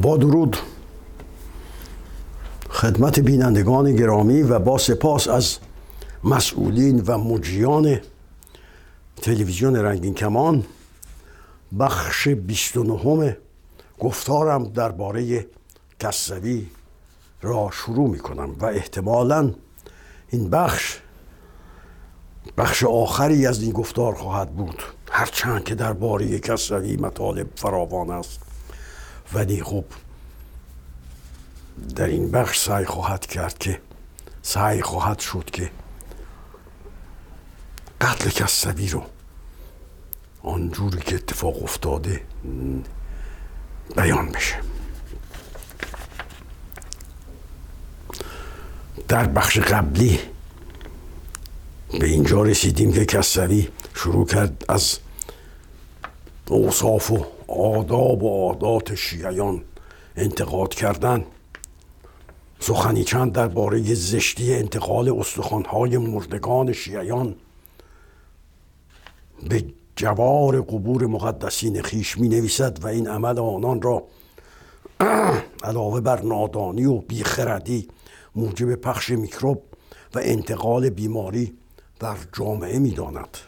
با درود. خدمت بینندگان گرامی و با سپاس از مسئولین و مجریان تلویزیون رنگین کمان بخش 29 گفتارم درباره کسوی را شروع می کنم و احتمالا این بخش بخش آخری از این گفتار خواهد بود. هرچند که درباره کسوی مطالب فراوان است. ولی خب در این بخش سعی خواهد کرد که سعی خواهد شد که قتل کسوی رو آنجوری که اتفاق افتاده بیان بشه. در بخش قبلی به اینجا رسیدیم که کسوی شروع کرد از اوصاف و آداب و عادات شیعیان انتقاد کردن سخنی چند درباره زشتی انتقال استخوانهای مردگان شیعیان به جوار قبور مقدسین خیش می نویسد و این عمل آنان را علاوه بر نادانی و بیخردی موجب پخش میکروب و انتقال بیماری در جامعه می داند.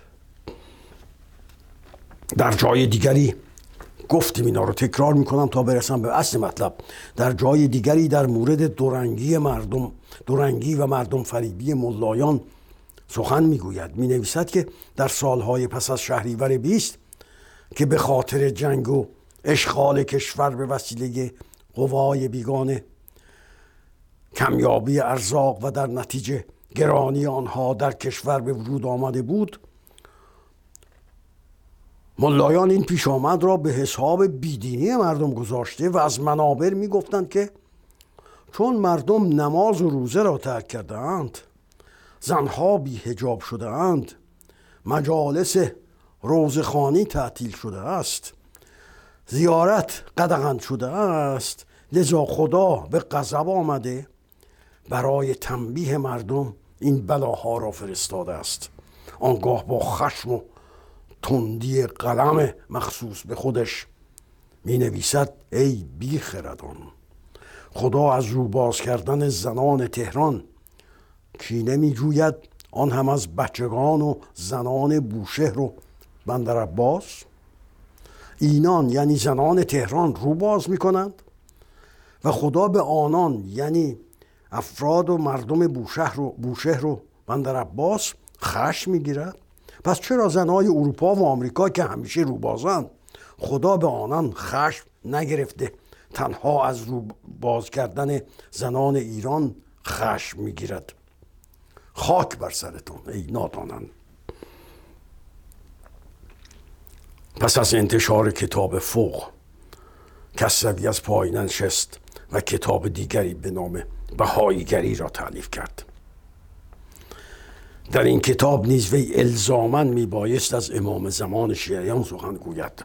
در جای دیگری گفتیم اینا رو. تکرار می‌کنم تا برسم به اصل مطلب. در جای دیگری در مورد دورنگی مردم دورنگی و مردم فریبی ملایان سخن می‌گوید. می نویسد که در سالهای پس از شهریور بیست که به خاطر جنگ و اشغال کشور به وسیله قوای بیگانه کمیابی ارزاق و در نتیجه گرانی آنها در کشور به وجود آمده بود ملایان این پیش آمد را به حساب بیدینی مردم گذاشته و از منابر می گفتند که چون مردم نماز و روزه را ترک کرده اند زنها بی هجاب شده اند مجالس روزخانی تعطیل شده است زیارت قدغن شده است لذا خدا به غضب آمده برای تنبیه مردم این بلاها را فرستاده است. آنگاه با خشم و تندی قلم مخصوص به خودش. می نویسد ای بی خردان خدا از رو باز کردن زنان تهران. کینه می جوید آن هم از بچگان و زنان بوشهر و بندر عباس؟ اینان یعنی زنان تهران رو باز می کنند و خدا به آنان یعنی افراد و مردم بوشهر و بوشهر و بندر عباس خشم می‌گیرد؟ پس چرا زنهای اروپا و آمریکا که همیشه روبازند خدا به آنان خشم نگرفته تنها از رو باز کردن زنان ایران خشم می‌گیرد؟ خاک بر سرتون ای نادانان. پس از انتشار کتاب فوق کسوی از پایین نشست و کتاب دیگری به نام بهاییگری را تعلیف کرد. در این کتاب نیز وی الزاما میبایست از امام زمان شیعیان سخن گوید.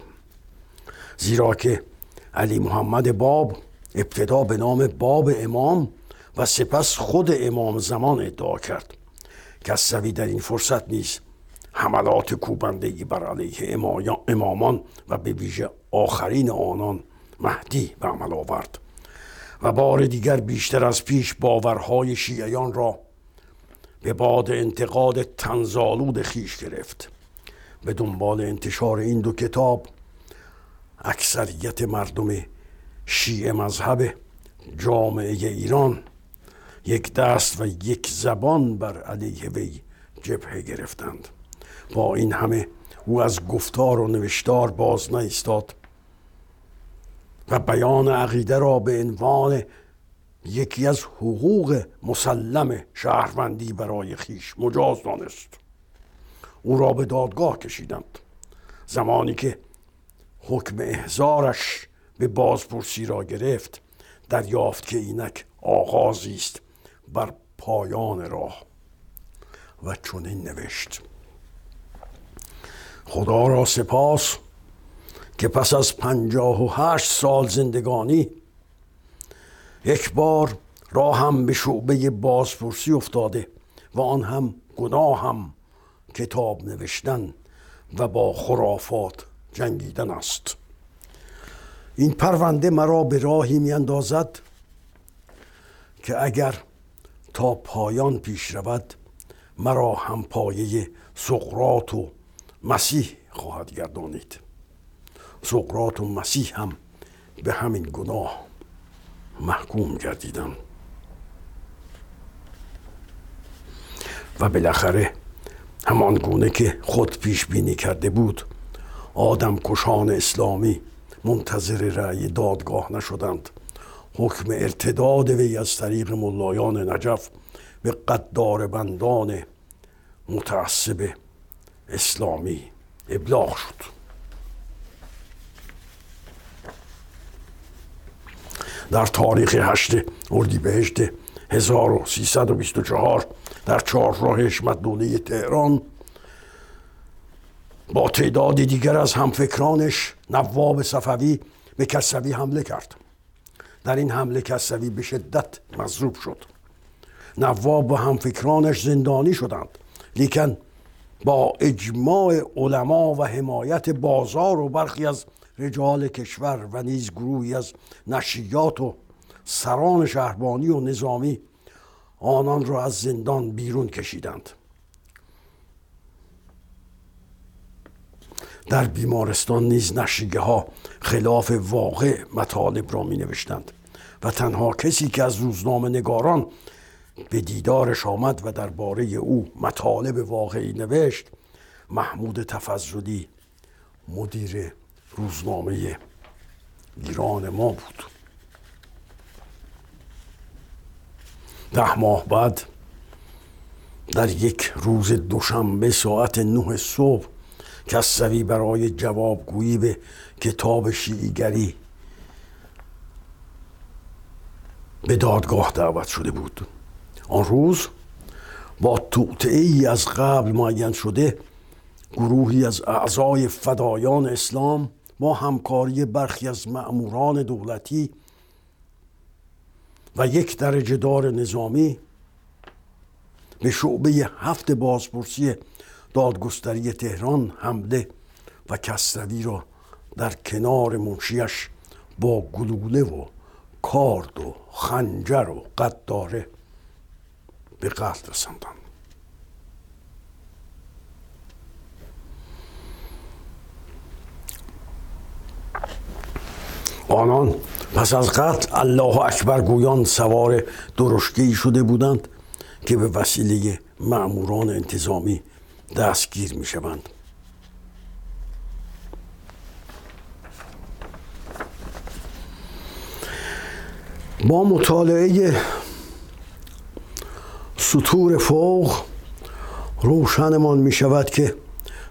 زیرا که علی محمد باب ابتدا به نام باب امام و سپس خود امام زمان ادعا کرد. کسوی در این فرصت نیز حملات کوبندگی بر علیه امامان و به ویژه آخرین آنان مهدی به عمل آورد و بار دیگر بیشتر از پیش باورهای شیعیان را به باد انتقاد تنزالود خیش گرفت. به دنبال انتشار این دو کتاب اکثریت مردم شیعه مذهب جامعه ایران یک دست و یک زبان بر علیه وی جبهه گرفتند. با این همه او از گفتار و نوشتار باز نایستاد و بیان عقیده را به عنوان یکی از حقوق مسلم شهروندی برای خیش مجاز دانست. او را به دادگاه کشیدند. زمانی که حکم احزارش به بازپرسی را گرفت دریافت که اینک آغازی است بر پایان راه. و چنین نوشت. خدا را سپاس که پس از پنجاه و هشت سال زندگانی یک بار راه هم به شعبه بازپرسی افتاده و آن هم گناه هم کتاب نوشتن و با خرافات جنگیدن است. این پرونده مرا به راهی میاندازد که اگر تا پایان پیش رود مرا هم پایه سقرات و مسیح خواهد گردانید. سقرات و مسیح هم به همین گناه محکوم گردیدم. و بالاخره همان گونه که خود پیش بینی کرده بود آدم کشان اسلامی منتظر رأی دادگاه نشدند. حکم ارتداد وی از طریق ملایان نجف به قدار بندان متعصب اسلامی ابلاغ شد. در تاریخ هشت اردیبهشت 1324 در چهارراه حشمت دوله تهران با تعدادی دیگر از همفکرانش نواب صفوی به کسوی حمله کرد. در این حمله کسوی به شدت مضروب شد. نواب و همفکرانش زندانی شدند لیکن با اجماع علما و حمایت بازار و برخی از رجال کشور و نیز گروهی از نشریات و سران شهربانی و نظامی آنان را از زندان بیرون کشیدند. در بیمارستان نیز نشریه ها خلاف واقع مطالب را می نوشتند و تنها کسی که از روزنامه نگاران به دیدارش آمد و درباره او مطالب واقعی نوشت محمود تفضلی مدیر روزنامه ایران ما بود. ده ماه بعد در یک روز دوشنبه ساعت نه صبح کسوی برای جوابگویی به کتاب شیعیگری به دادگاه دعوت شده بود. آن روز با توطعه از قبل معین شده گروهی از اعضای فدایان اسلام با همکاری برخی از مأموران دولتی و یک درجه دار نظامی به شعبه هفت بازپرسی دادگستری تهران حمله و کسروی را در کنار منشیش با گلوله و کارد و خنجر و قداره به قتل رساندند. آنان پس از قتل الله اکبر گویان سوار درشگی شده بودند که به وسیله معموران انتظامی دستگیر می شوند با مطالعه سطور فوق روشنمان می شود که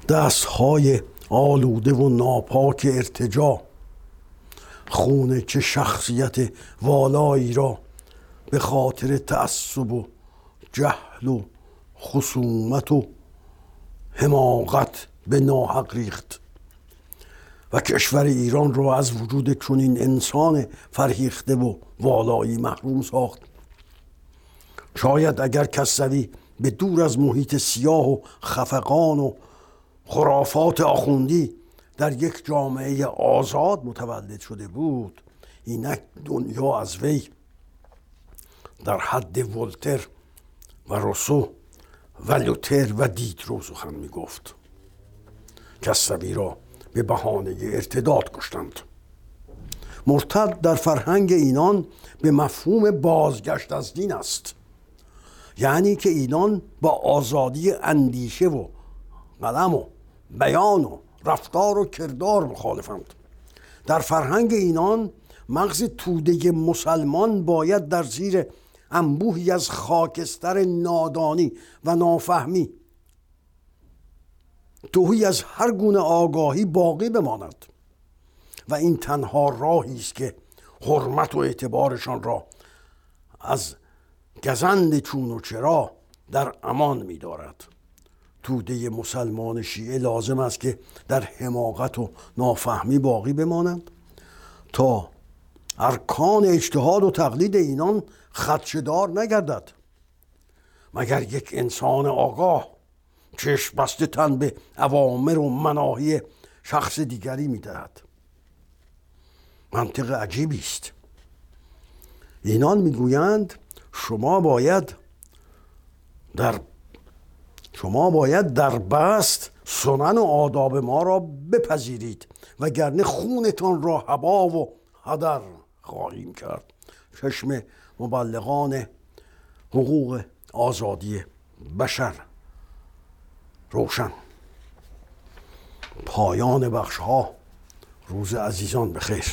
دستهای آلوده و ناپاک ارتجا خونه چه شخصیت والایی را به خاطر تعصب و جهل و خصومت و حماقت به ناحق ریخت. و کشور ایران را از وجود چنین انسان فرهیخته و والایی محروم ساخت. شاید اگر کسوی به دور از محیط سیاه و خفقان و خرافات آخوندی در یک جامعه آزاد متولد شده بود. اینک دنیا از وی در حد ولتر و روسو و لوتر و دیدرو سخن می گفت کسوی را به بهانه ارتداد کشتند. مرتد در فرهنگ اینان به مفهوم بازگشت از دین است. یعنی که اینان با آزادی اندیشه و قلم و بیان و رفتار و کردار مخالفند. در فرهنگ اینان مغز توده مسلمان باید در زیر انبوهی از خاکستر نادانی و نافهمی توهی از هر گونه آگاهی باقی بماند. و این تنها راهی است که حرمت و اعتبارشان را از گزند چون و چرا در امان می‌دارد. توده مسلمان شیعه لازم است که در حماقت و نافهمی باقی بمانند تا ارکان اجتهاد و تقلید اینان خدشدار نگردد. مگر یک انسان آگاه چشم بسته تن به اوامر و مناهی شخص دیگری می‌دهد؟ منطق عجیبی است. اینان می‌گویند شما باید در شما باید در بست سنن و آداب ما را بپذیرید وگرنه خونتان را هوا و هدر خواهیم کرد. چشم مبلغان حقوق آزادی بشر. روشن. پایان بخش ها روز عزیزان بخیر.